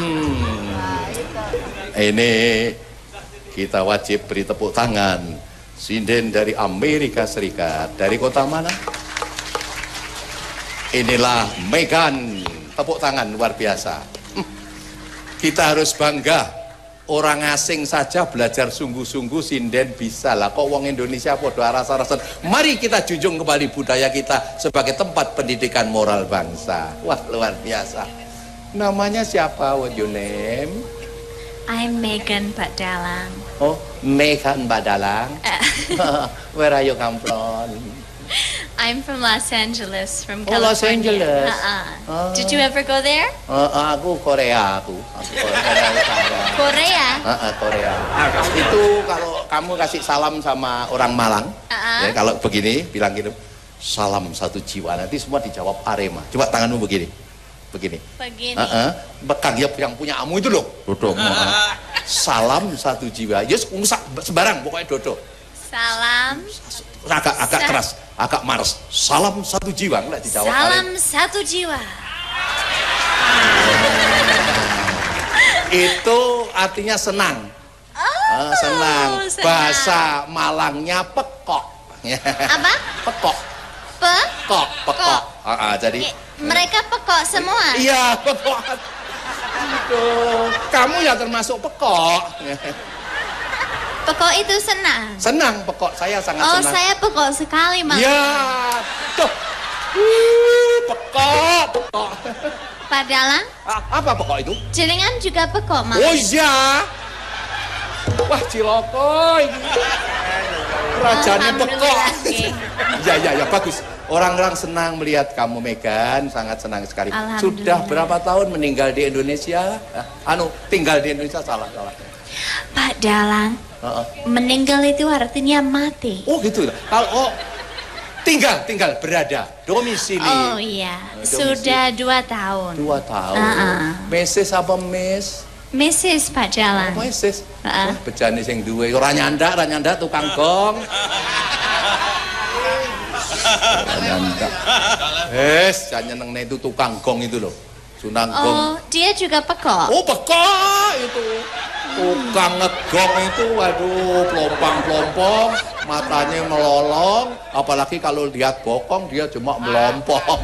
Hmm. Ini kita wajib beri tepuk tangan. Sinden dari Amerika Serikat. Dari kota mana? Inilah Megan. Tepuk tangan luar biasa. Kita harus bangga. Orang asing saja belajar sungguh-sungguh sinden bisa lah. Kok wong Indonesia podo aras-arasan. Mari kita junjung kembali budaya kita sebagai tempat pendidikan moral bangsa. Wah luar biasa. Namanya siapa? What your name? I'm Megan Badalang. Oh, Megan Badalang. Where are you come from? I'm from Los Angeles, from Oh, Los California. Angeles. Uh-uh. Ah. Did you ever go there? Eh, aku Korea aku. Aku Korea Utara. Korea. Ah, ah, Korea. Itu kalau kamu kasih salam sama orang Malang, Ah. ya, kalau begini bilang gitu, salam satu jiwa. Nanti semua dijawab Arema. Coba tanganmu begini, begini. Begini. Bekang ya yang punya amu itu loh, dodok. Ah. Salam satu jiwa. Yes, ngusap sembarang pokoknya dodok. Salam. Agak agak Sa- keras, agak maras. Salam satu jiwa, enggak dijawab Salam satu jiwa. Itu artinya senang. Ah, senang. Oh, senang. Bahasa Malangnya pekok. Apa? pekok. Pe? Kok, pekok. Ah, ah, jadi Mereka pekok semua. iya pekok. Itu kamu ya termasuk pekok. Pekok itu senang. Senang pekok, saya sangat Oh, senang. saya pekok sekali, Mak. Ya, tuh. Pekok, pekok. Padalang, Ah, apa pekok itu? jelingan juga pekok, Mak. Oh iya. Wah, Ciloko ini. Rajanya pekok. Ya, ya, ya, bagus. Orang-orang senang melihat kamu Megan, sangat senang sekali. Sudah berapa tahun meninggal di Indonesia? Ah, Anu, tinggal di Indonesia salah, salah. Pak Dalang, Heeh. meninggal itu artinya mati. Oh, gitu. Kalau oh, tinggal, tinggal berada, domisili. Oh iya, Domisili. sudah dua tahun. Dua tahun. Ah, ah. Mrs apa Miss? Mrs. Pak Dalang. Oh, Mrs. Ah. Wah, bejane sing duwe ora nyandak, ora nyandak tukang gong. Wes, jan nyenengne itu tukang gong itu loh. Sunang gong. Oh, dia juga pekok. Oh, pekok itu. Tukang ngegong itu, waduh, pelompang-pelompong, matanya melolong, apalagi kalau lihat bokong dia cuma melompong.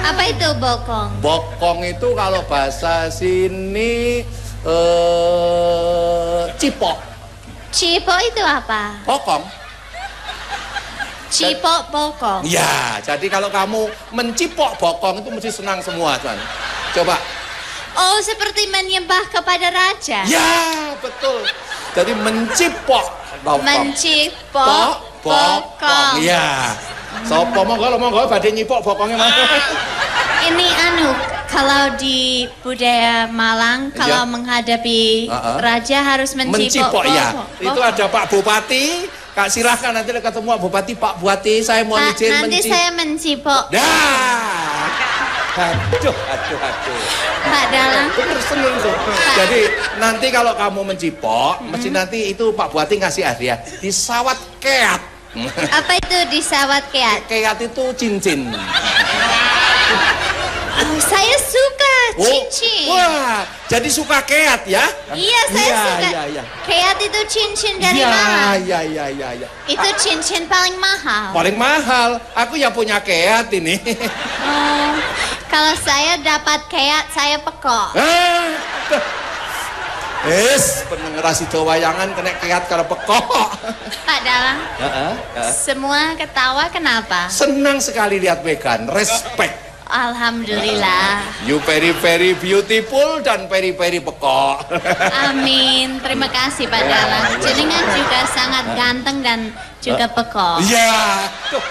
Apa itu bokong? Bokong itu kalau bahasa sini eh cipok. Cipo itu apa? Bokong. Cipo bokong. Ya, jadi kalau kamu mencipok bokong itu mesti senang semua, tuan. Coba. Oh, seperti menyembah kepada raja. Ya, betul. Jadi mencipok bokong. Mencipok bokong. Ya. Sopo monggo monggo badhe nyipok bokongnya mana? Ini anu, kalau di budaya Malang, kalau Iya. menghadapi Ah, ah. raja harus mencipok, Mencipok ya. bokong. Itu ada Pak Bupati. Kak silahkan nanti ketemu Bupati, Pak Bupati saya mau Pak, izin nanti menci- saya mencipok. Dah. Aduh, aduh, aduh. Pak Dalang, serius tuh. Jadi nanti kalau kamu mencipok, Hmm. mesti nanti itu Pak Buati ngasih hadiah disawat keat. apa itu disawat keat? keat itu cincin. Oh, saya suka cincin. Oh, wah, jadi suka keat ya? Iya, saya Iya, suka. iya, iya. Keat itu cincin dari Iya, Malang. iya, iya, iya, iya. Itu cincin paling mahal. Paling mahal. Aku ya punya keat ini. Oh, kalau saya dapat keat, saya pekok. Ah, Es, pendengar sido wayangan kena keat kalau pekok. Pak Dalang, Heeh, heeh. semua ketawa kenapa? Senang sekali lihat Megan, respect. Alhamdulillah. You very very beautiful dan very very pekok. Amin. Terima kasih Pak Dalang. Jenengan juga sangat ganteng dan juga pekok. Iya, tuh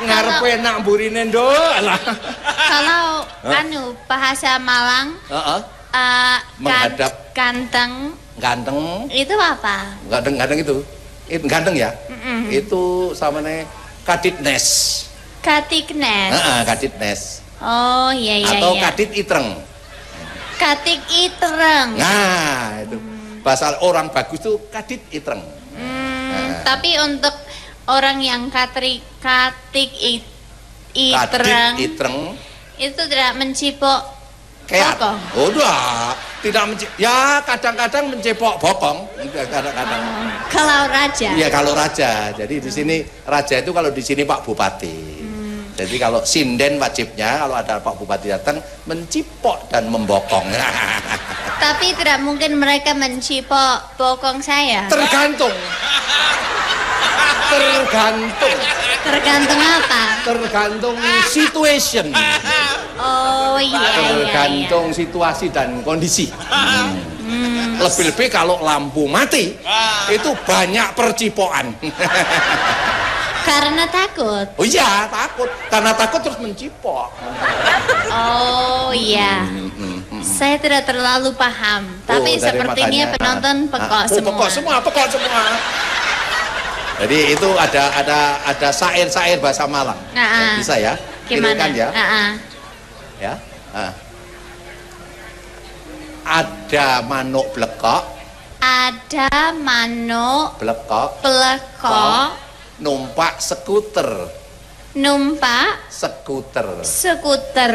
ngarepe nak burine nduk. Kalau anu bahasa Malang Heeh. gan- Menghadap. ganteng Ganteng, itu apa? ganteng ganteng itu. Itu ganteng ya? Mm-mm. Itu sama nih kaditnes. Katiknes. Heeh, kaditnes. Oh iya iya Atau iya. kadit itreng. Katik itereng. Nah, itu. Bahasa orang bagus tuh kadit itreng. Hmm, tapi untuk orang yang katri katik it, itereng Kadit itreng. itu tidak mencipok keat. Bokong. Oh, enggak. Tidak menci ya kadang-kadang mencepok bokong. Kadang-kadang. Oh, kalau raja. Iya kalau raja. Jadi di sini raja itu kalau di sini Pak Bupati. Jadi kalau sinden wajibnya kalau ada Pak Bupati datang mencipok dan membokong. Tapi tidak mungkin mereka mencipok bokong saya. Tergantung. Tergantung. Tergantung apa? Tergantung situation. Oh iya iya. iya. Tergantung situasi dan kondisi. Hmm. Lebih-lebih kalau lampu mati itu banyak percipokan. Karena takut. Oh iya takut karena takut terus mencipok. Oh iya. Saya tidak terlalu paham, tapi Oh, sepertinya matanya. penonton Ah, pekok ah. Oh, semua. Pekok semua, pekok semua. Jadi itu ada ada ada syair-syair bahasa Malang. Nah, ah. Bisa ya? Gimana? Kirimkan ya. Ah, ah. Ya. Ah. Ada manuk blekok, Ada manuk blekok pelekok numpak skuter, numpak skuter. skuter.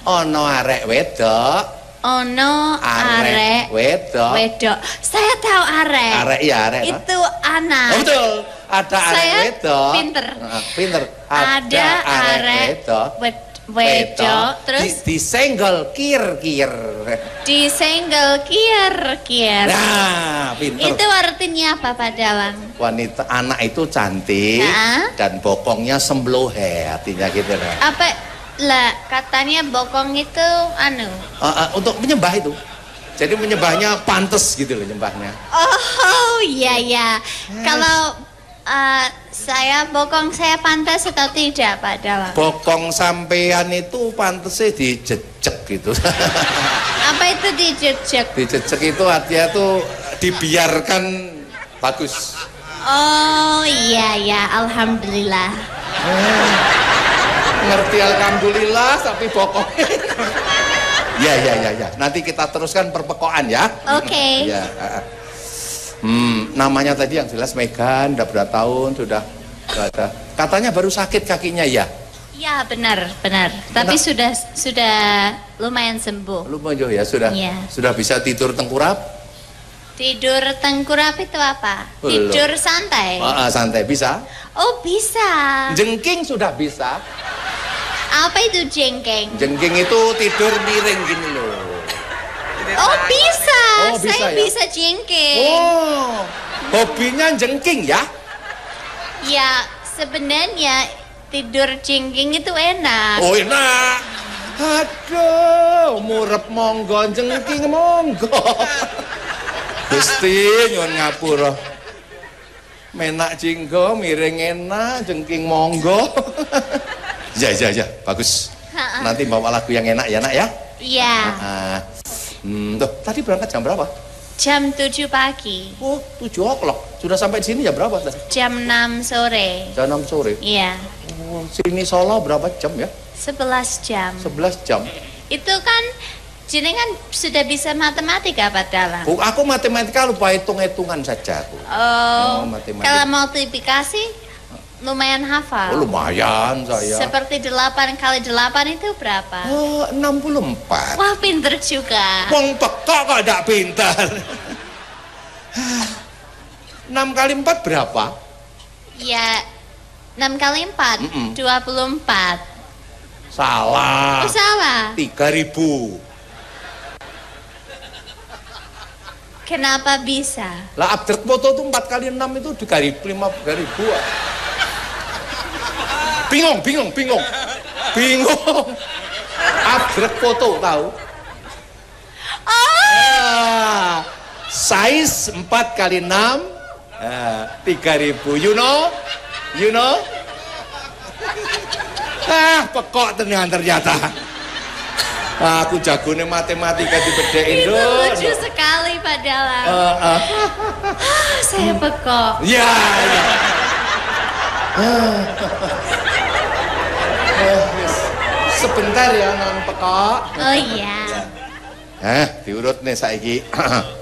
Ono arek wedok, Ono arek arek wedok. wedok. Saya tahu arek. Arek ya arek. Itu anak. Oh, betul. Ada arek Saya wedok. pinter. Ah, pinter. Ada arek wedok. Wed- wedok, terus di, disenggol kir-kir. disenggol kier-kier. Nah, pinter. Itu artinya apa Pak Dalang? Wanita anak itu cantik Nah. dan bokongnya semblohe artinya gitu kan. Apa lah katanya bokong itu anu. Ah, ah, untuk menyembah itu. Jadi menyembahnya pantas gitu loh nyembahnya. Oh iya ya. Kalau eh, saya bokong saya pantas atau tidak Pak Dalang? Bokong sampean itu pantasnya dijejek gitu. Apa itu dijejek? dijejek itu artinya tuh dibiarkan bagus. Oh iya ya, alhamdulillah. ngerti alhamdulillah tapi bokong ya ya ya ya nanti kita teruskan perpekoan ya Oke. ya ah, ah. Hmm, namanya tadi yang jelas Megan udah berapa tahun sudah ada katanya baru sakit kakinya ya Ya benar benar. Tapi Enak. sudah sudah lumayan sembuh. lu mau ya sudah Iya. sudah bisa tidur tengkurap Tidur tengkurap itu apa? Belum. Tidur santai. Ah, ah, santai bisa Oh bisa. jengking sudah bisa Apa itu jengkeng? jengking itu tidur miring gini loh Oh bisa. Oh, bisa Saya ya? bisa jengkeng. oh hobinya jengking ya Ya sebenarnya tidur jengking itu enak. Oh enak. Aduh, murep monggo jengking monggo. Gusti nyuwun ngapura. Menak jinggo miring enak, jengking monggo. ya ya ya, bagus. Nanti bawa lagu yang enak ya, Nak ya. Iya. Ah. Hmm, tuh, tadi berangkat jam berapa? Jam 7 pagi. Oh, 7 o'clock. Sudah sampai di sini jam berapa? tadi? Jam 6 sore. Jam 6 sore. Iya. Oh, sini Solo berapa jam ya? 11 jam. 11 jam. Itu kan jenengan sudah bisa matematika Pak Dalang. Aku matematika lupa hitung-hitungan saja aku. Oh, Oh, matematika. kalau multiplikasi lumayan Oh, hafal. lumayan saya. Seperti 8 kali 8 itu berapa? Oh, 64. Wah, pinter juga. Wong pekok kok tidak pintar. 6 kali 4 berapa? Ya, 6 kali 4, Mm-mm. 24. Salah. Oh, salah. 3000. Kenapa bisa? Lah abjad foto itu 4 kali 6 itu dikali 5 kali 2. Bingung, bingung, bingung. Bingung. Abjad foto tahu? Ah, size 4 kali 6 ah, 3000 you know you know ah pekok tenan ternyata Ah, aku jagone matematika dibedein Itu Dok. lucu sekali. Ah, ah. Ah, saya pekok. Ya, ya. Eh, wis. Sebentar ya non pekok. Oh iya. Eh, diurut nih saiki.